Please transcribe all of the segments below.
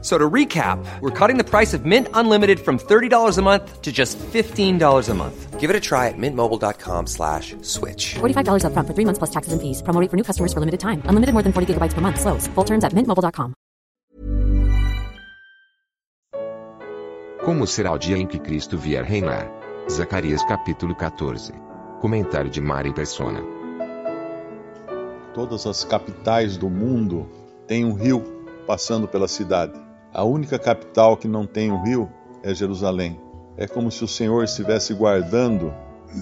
So to recap, we're cutting the price of Mint Unlimited from $30 a month to just $15 a month. Give it a try at mintmobile.com slash switch. $45 upfront for three months plus taxes and fees. Promo rate for new customers for limited time. Unlimited more than 40 gigabytes per month. Slows. Full terms at mintmobile.com. Como será o dia em que Cristo vier reinar? Zacarias capítulo 14. Comentário de Mari Persona. Todas as capitais do mundo têm um rio passando pela cidade. A única capital que não tem um rio é Jerusalém. É como se o Senhor estivesse guardando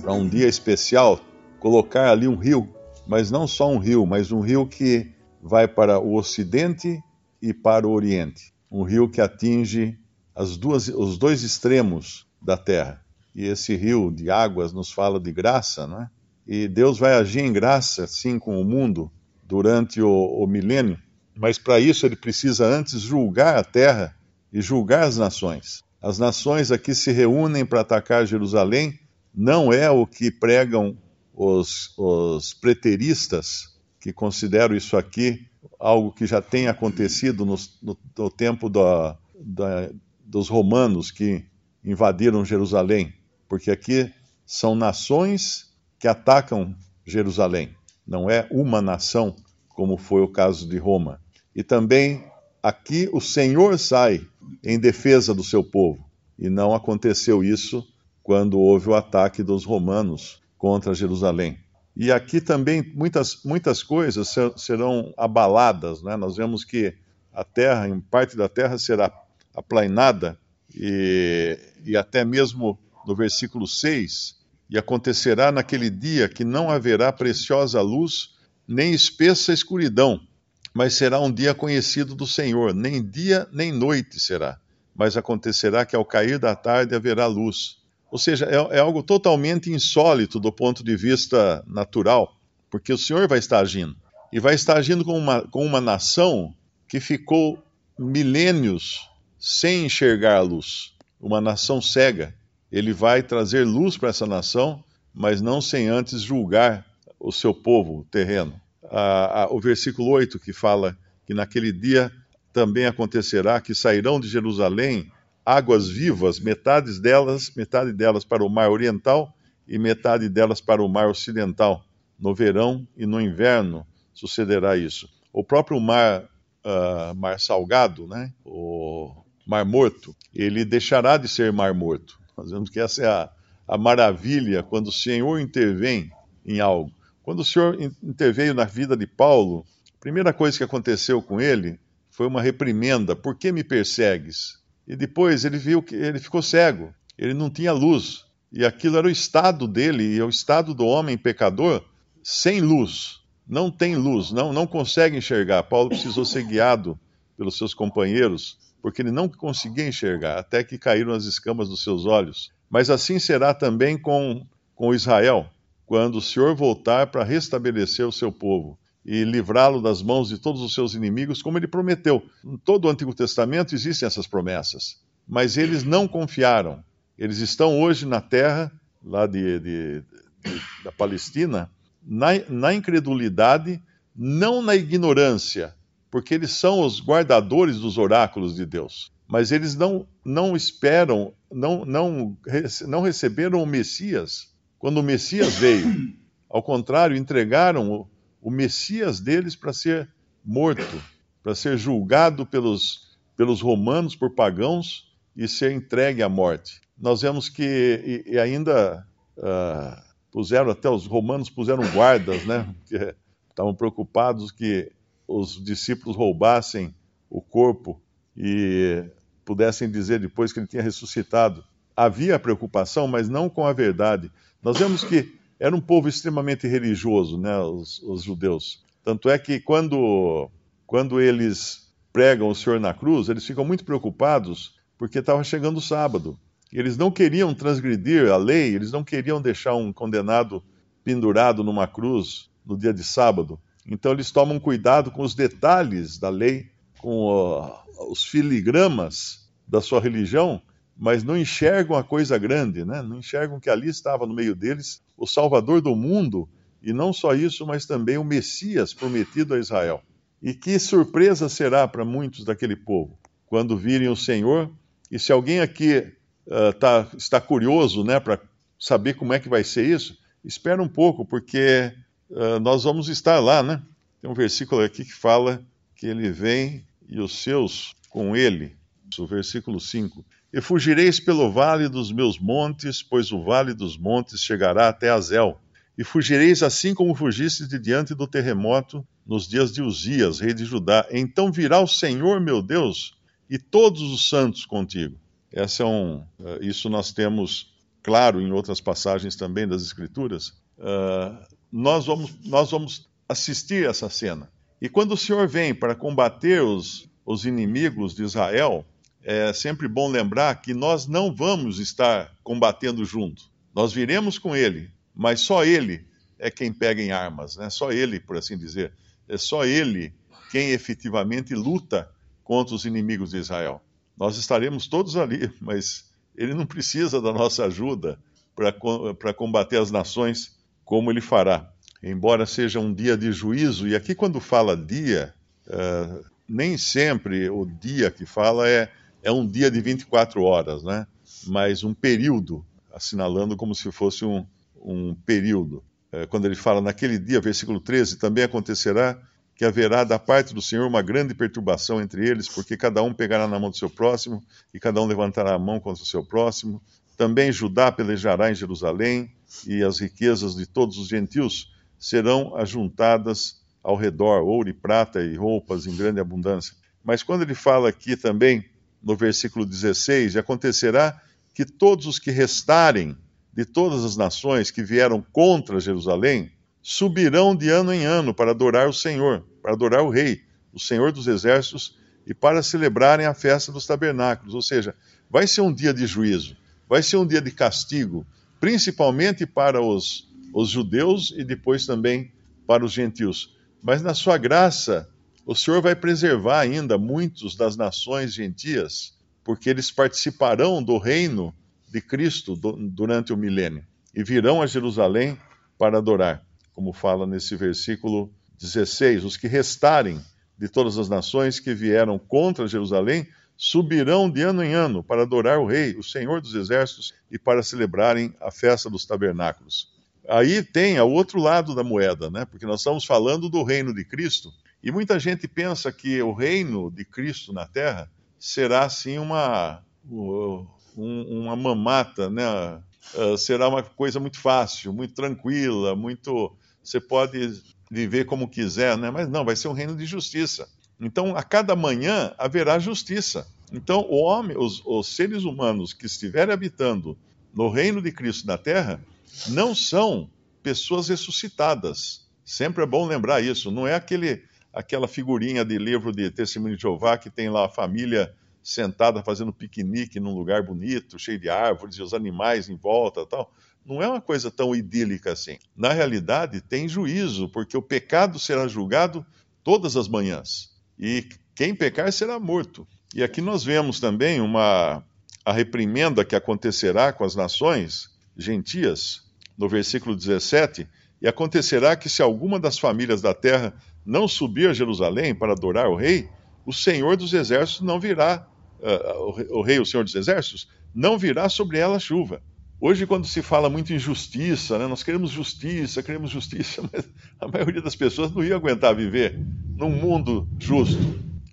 para um dia especial colocar ali um rio, mas não só um rio, mas um rio que vai para o ocidente e para o oriente. Um rio que atinge as duas, os dois extremos da terra. E esse rio de águas nos fala de graça, não é? E Deus vai agir em graça, sim, com o mundo durante o, o milênio, mas para isso ele precisa antes julgar a terra e julgar as nações. As nações aqui se reúnem para atacar Jerusalém, não é o que pregam os, os preteristas, que consideram isso aqui algo que já tem acontecido no, no, no tempo da, da, dos romanos que invadiram Jerusalém, porque aqui são nações que atacam Jerusalém, não é uma nação, como foi o caso de Roma. E também aqui o Senhor sai em defesa do seu povo, e não aconteceu isso quando houve o ataque dos romanos contra Jerusalém. E aqui também muitas, muitas coisas serão abaladas. Né? Nós vemos que a terra, em parte da terra, será aplainada, e, e até mesmo no versículo 6, e acontecerá naquele dia que não haverá preciosa luz, nem espessa escuridão, mas será um dia conhecido do Senhor, nem dia nem noite será, mas acontecerá que ao cair da tarde haverá luz. Ou seja, é, é algo totalmente insólito do ponto de vista natural, porque o Senhor vai estar agindo. E vai estar agindo com uma, com uma nação que ficou milênios sem enxergar a luz, uma nação cega. Ele vai trazer luz para essa nação, mas não sem antes julgar o seu povo terreno. Ah, ah, o versículo 8 que fala que naquele dia também acontecerá que sairão de Jerusalém águas vivas, metade delas, metade delas para o mar oriental e metade delas para o mar ocidental. No verão e no inverno sucederá isso. O próprio mar, uh, mar salgado, né? o mar morto, ele deixará de ser mar morto. Nós vemos que essa é a, a maravilha quando o Senhor intervém em algo. Quando o Senhor interveio na vida de Paulo, a primeira coisa que aconteceu com ele foi uma reprimenda: Por que me persegues? E depois ele viu que ele ficou cego, ele não tinha luz. E aquilo era o estado dele, e é o estado do homem pecador sem luz. Não tem luz, não, não consegue enxergar. Paulo precisou ser guiado pelos seus companheiros, porque ele não conseguia enxergar, até que caíram as escamas dos seus olhos. Mas assim será também com, com Israel, quando o Senhor voltar para restabelecer o seu povo e livrá-lo das mãos de todos os seus inimigos, como ele prometeu. Em todo o Antigo Testamento existem essas promessas, mas eles não confiaram. Eles estão hoje na terra, lá de, de, de da Palestina, na, na incredulidade, não na ignorância, porque eles são os guardadores dos oráculos de Deus. Mas eles não, não esperam, não, não, não receberam o Messias quando o Messias veio. Ao contrário, entregaram o Messias deles para ser morto, para ser julgado pelos, pelos romanos, por pagãos, e ser entregue à morte. Nós vemos que, e, e ainda uh, puseram, até os romanos puseram guardas, né? Que estavam preocupados que os discípulos roubassem o corpo e pudessem dizer depois que ele tinha ressuscitado. Havia preocupação, mas não com a verdade. Nós vemos que era um povo extremamente religioso, né, os, os judeus. Tanto é que quando, quando eles pregam o Senhor na cruz, eles ficam muito preocupados porque estava chegando o sábado. Eles não queriam transgredir a lei, eles não queriam deixar um condenado pendurado numa cruz no dia de sábado. Então eles tomam cuidado com os detalhes da lei com os filigramas da sua religião, mas não enxergam a coisa grande, né? não enxergam que ali estava no meio deles o Salvador do mundo, e não só isso, mas também o Messias prometido a Israel. E que surpresa será para muitos daquele povo quando virem o Senhor. E se alguém aqui uh, tá, está curioso né, para saber como é que vai ser isso, espera um pouco, porque uh, nós vamos estar lá. Né? Tem um versículo aqui que fala que ele vem e os seus com ele. O versículo 5. E fugireis pelo vale dos meus montes, pois o vale dos montes chegará até Azel. E fugireis assim como fugistes de diante do terremoto nos dias de Uzias, rei de Judá. Então virá o Senhor, meu Deus, e todos os santos contigo. É um, uh, isso nós temos claro em outras passagens também das Escrituras. Uh, nós, vamos, nós vamos assistir essa cena. E quando o Senhor vem para combater os, os inimigos de Israel, é sempre bom lembrar que nós não vamos estar combatendo junto. Nós viremos com ele, mas só ele é quem pega em armas, né? Só ele, por assim dizer, é só ele quem efetivamente luta contra os inimigos de Israel. Nós estaremos todos ali, mas ele não precisa da nossa ajuda para combater as nações como ele fará. Embora seja um dia de juízo, e aqui quando fala dia, uh, nem sempre o dia que fala é, é um dia de 24 horas, né? mas um período, assinalando como se fosse um, um período. Uh, quando ele fala naquele dia, versículo 13, também acontecerá que haverá da parte do Senhor uma grande perturbação entre eles, porque cada um pegará na mão do seu próximo, e cada um levantará a mão contra o seu próximo. Também Judá pelejará em Jerusalém, e as riquezas de todos os gentios serão ajuntadas ao redor, ouro e prata e roupas em grande abundância. Mas quando ele fala aqui também, no versículo 16, e acontecerá que todos os que restarem de todas as nações que vieram contra Jerusalém, subirão de ano em ano para adorar o Senhor, para adorar o Rei, o Senhor dos Exércitos, e para celebrarem a festa dos tabernáculos. Ou seja, vai ser um dia de juízo, vai ser um dia de castigo, principalmente para os, os judeus e depois também para os gentios. Mas na sua graça, o Senhor vai preservar ainda muitos das nações gentias, porque eles participarão do reino de Cristo durante o milênio e virão a Jerusalém para adorar como fala nesse versículo 16: os que restarem de todas as nações que vieram contra Jerusalém subirão de ano em ano para adorar o Rei, o Senhor dos Exércitos, e para celebrarem a festa dos tabernáculos. Aí tem o outro lado da moeda, né? Porque nós estamos falando do reino de Cristo, e muita gente pensa que o reino de Cristo na terra será assim uma, uma mamata, né? Uh, será uma coisa muito fácil, muito tranquila, muito você pode viver como quiser, né? mas não, vai ser um reino de justiça. Então, a cada manhã haverá justiça. Então, homem, os, os seres humanos que estiverem habitando no reino de Cristo na terra, não são pessoas ressuscitadas. Sempre é bom lembrar isso. Não é aquele, aquela figurinha de livro de Testemunho de Jeová que tem lá a família sentada fazendo piquenique num lugar bonito, cheio de árvores e os animais em volta tal não é uma coisa tão idílica assim. Na realidade, tem juízo, porque o pecado será julgado todas as manhãs. E quem pecar será morto. E aqui nós vemos também uma a reprimenda que acontecerá com as nações gentias, no versículo 17, e acontecerá que se alguma das famílias da terra não subir a Jerusalém para adorar o rei, o Senhor dos exércitos não virá, uh, o rei, o Senhor dos exércitos, não virá sobre ela chuva. Hoje, quando se fala muito em justiça, né, nós queremos justiça, queremos justiça, mas a maioria das pessoas não ia aguentar viver num mundo justo,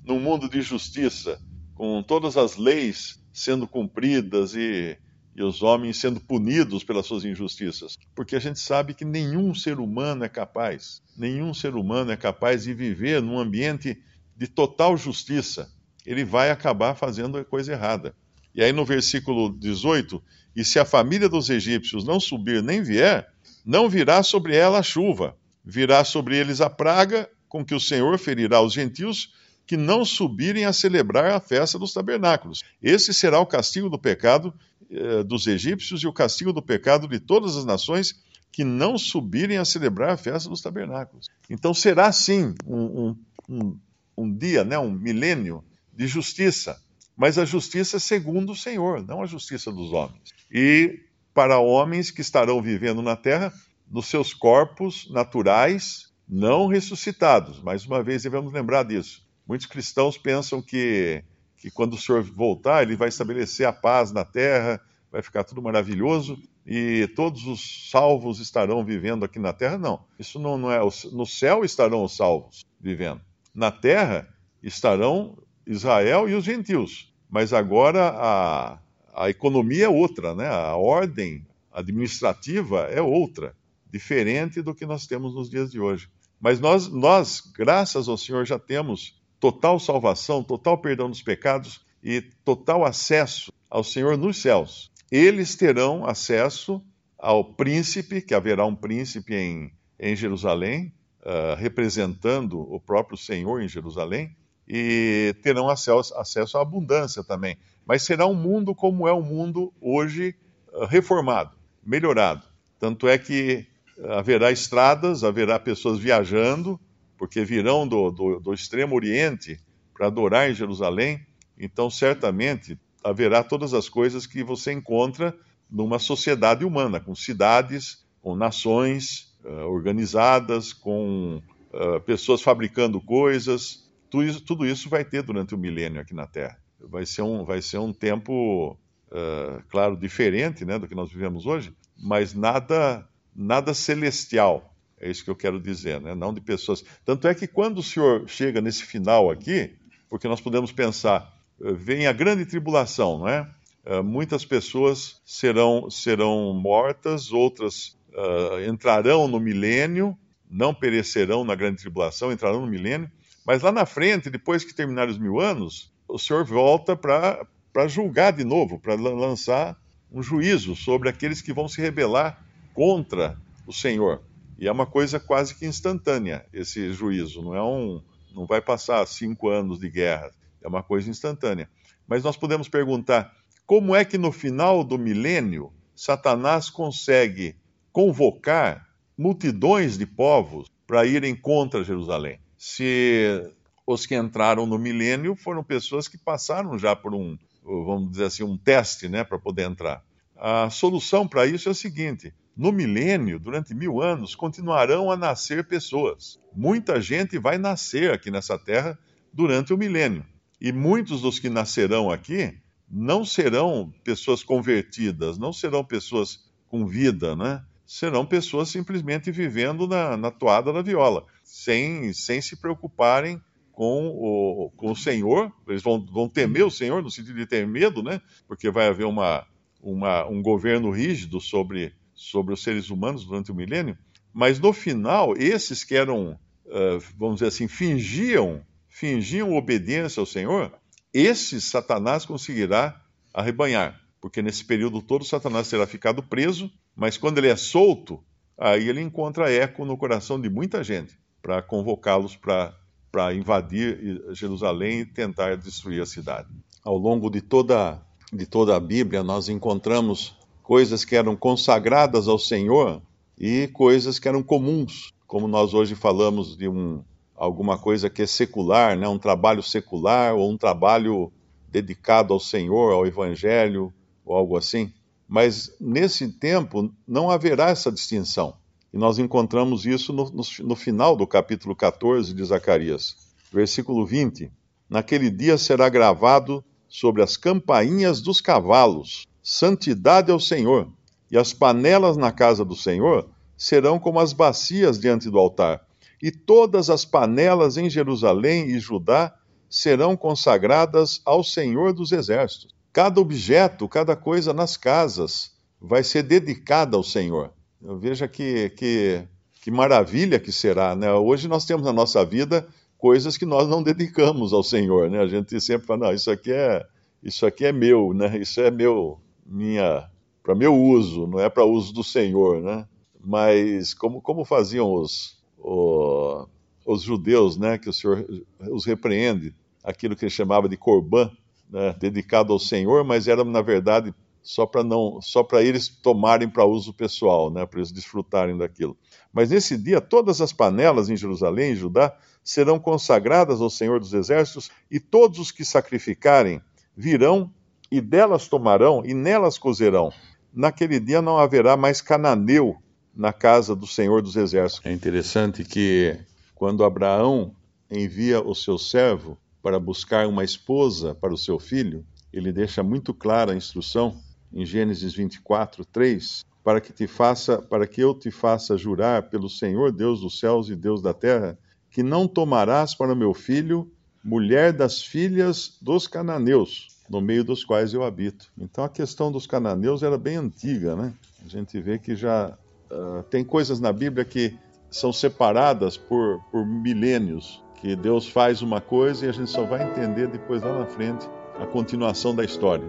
num mundo de justiça, com todas as leis sendo cumpridas e, e os homens sendo punidos pelas suas injustiças. Porque a gente sabe que nenhum ser humano é capaz, nenhum ser humano é capaz de viver num ambiente de total justiça. Ele vai acabar fazendo a coisa errada. E aí no versículo 18 e se a família dos egípcios não subir nem vier, não virá sobre ela a chuva, virá sobre eles a praga com que o Senhor ferirá os gentios que não subirem a celebrar a festa dos tabernáculos. Esse será o castigo do pecado eh, dos egípcios e o castigo do pecado de todas as nações que não subirem a celebrar a festa dos tabernáculos. Então será sim um, um, um, um dia, né, um milênio de justiça, mas a justiça segundo o Senhor, não a justiça dos homens. E para homens que estarão vivendo na terra nos seus corpos naturais, não ressuscitados. Mais uma vez devemos lembrar disso. Muitos cristãos pensam que, que quando o Senhor voltar, ele vai estabelecer a paz na terra, vai ficar tudo maravilhoso e todos os salvos estarão vivendo aqui na terra. Não, isso não, não é. No céu estarão os salvos vivendo. Na terra estarão Israel e os gentios. Mas agora a, a economia é outra, né? a ordem administrativa é outra, diferente do que nós temos nos dias de hoje. Mas nós, nós, graças ao Senhor, já temos total salvação, total perdão dos pecados e total acesso ao Senhor nos céus. Eles terão acesso ao príncipe, que haverá um príncipe em, em Jerusalém, uh, representando o próprio Senhor em Jerusalém, e terão acesso, acesso à abundância também. Mas será um mundo como é o mundo hoje uh, reformado, melhorado. Tanto é que haverá estradas, haverá pessoas viajando, porque virão do, do, do extremo oriente para adorar em Jerusalém. Então, certamente, haverá todas as coisas que você encontra numa sociedade humana, com cidades, com nações uh, organizadas, com uh, pessoas fabricando coisas. Tudo isso, tudo isso, vai ter durante o milênio aqui na Terra. Vai ser um, vai ser um tempo, uh, claro, diferente né, do que nós vivemos hoje, mas nada, nada celestial. É isso que eu quero dizer, né? não de pessoas. Tanto é que quando o Senhor chega nesse final aqui, porque nós podemos pensar, vem a grande tribulação, não é? Uh, muitas pessoas serão, serão mortas, outras uh, entrarão no milênio, não perecerão na grande tribulação, entrarão no milênio, mas lá na frente, depois que terminar os mil anos, o Senhor volta para julgar de novo, para lançar um juízo sobre aqueles que vão se rebelar contra o Senhor. E é uma coisa quase que instantânea esse juízo, não é um, não vai passar cinco anos de guerra é uma coisa instantânea. Mas nós podemos perguntar: como é que no final do milênio Satanás consegue convocar multidões de povos para irem contra Jerusalém? Se os que entraram no milênio foram pessoas que passaram já por um, vamos dizer assim, um teste né, para poder entrar. A solução para isso é a seguinte: no milênio, durante mil anos, continuarão a nascer pessoas. Muita gente vai nascer aqui nessa terra durante o milênio. E muitos dos que nascerão aqui não serão pessoas convertidas, não serão pessoas com vida, né? Serão pessoas simplesmente vivendo na, na toada da viola, sem, sem se preocuparem com o, com o Senhor. Eles vão, vão temer o Senhor, no sentido de ter medo, né? Porque vai haver uma, uma, um governo rígido sobre, sobre os seres humanos durante o milênio. Mas no final, esses que eram, uh, vamos dizer assim, fingiam fingiam obediência ao Senhor, esse Satanás conseguirá arrebanhar, porque nesse período todo Satanás terá ficado preso, mas quando ele é solto, aí ele encontra eco no coração de muita gente para convocá-los para invadir Jerusalém e tentar destruir a cidade. Ao longo de toda, de toda a Bíblia, nós encontramos coisas que eram consagradas ao Senhor e coisas que eram comuns, como nós hoje falamos de um alguma coisa que é secular, né? um trabalho secular ou um trabalho dedicado ao Senhor, ao Evangelho ou algo assim. Mas nesse tempo não haverá essa distinção. E nós encontramos isso no, no, no final do capítulo 14 de Zacarias, versículo 20. Naquele dia será gravado sobre as campainhas dos cavalos: Santidade ao Senhor. E as panelas na casa do Senhor serão como as bacias diante do altar e todas as panelas em Jerusalém e Judá serão consagradas ao Senhor dos Exércitos. Cada objeto, cada coisa nas casas vai ser dedicada ao Senhor. Veja que, que, que maravilha que será. Né? Hoje nós temos na nossa vida coisas que nós não dedicamos ao Senhor. Né? A gente sempre fala, não, isso aqui é, isso aqui é meu, né? isso é meu, minha, para meu uso, não é para uso do Senhor. Né? Mas como, como faziam os, o, os judeus, né, que o Senhor os repreende, aquilo que ele chamava de corban, né, dedicado ao Senhor, mas era, na verdade, só para não, só para eles tomarem para uso pessoal, né, para eles desfrutarem daquilo. Mas nesse dia todas as panelas em Jerusalém e Judá serão consagradas ao Senhor dos Exércitos e todos os que sacrificarem virão e delas tomarão e nelas cozerão. Naquele dia não haverá mais cananeu na casa do Senhor dos Exércitos. É interessante que quando Abraão envia o seu servo para buscar uma esposa para o seu filho, ele deixa muito clara a instrução em Gênesis 24, 3, para que te faça, para que eu te faça jurar pelo Senhor Deus dos céus e Deus da terra, que não tomarás para meu filho mulher das filhas dos cananeus, no meio dos quais eu habito. Então a questão dos cananeus era bem antiga, né? A gente vê que já uh, tem coisas na Bíblia que são separadas por, por milênios, que Deus faz uma coisa e a gente só vai entender depois lá na frente a continuação da história.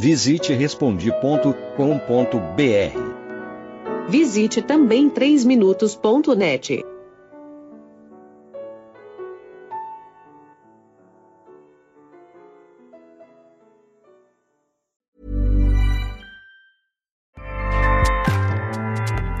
Visite respondi.com.br. Visite também 3minutos.net.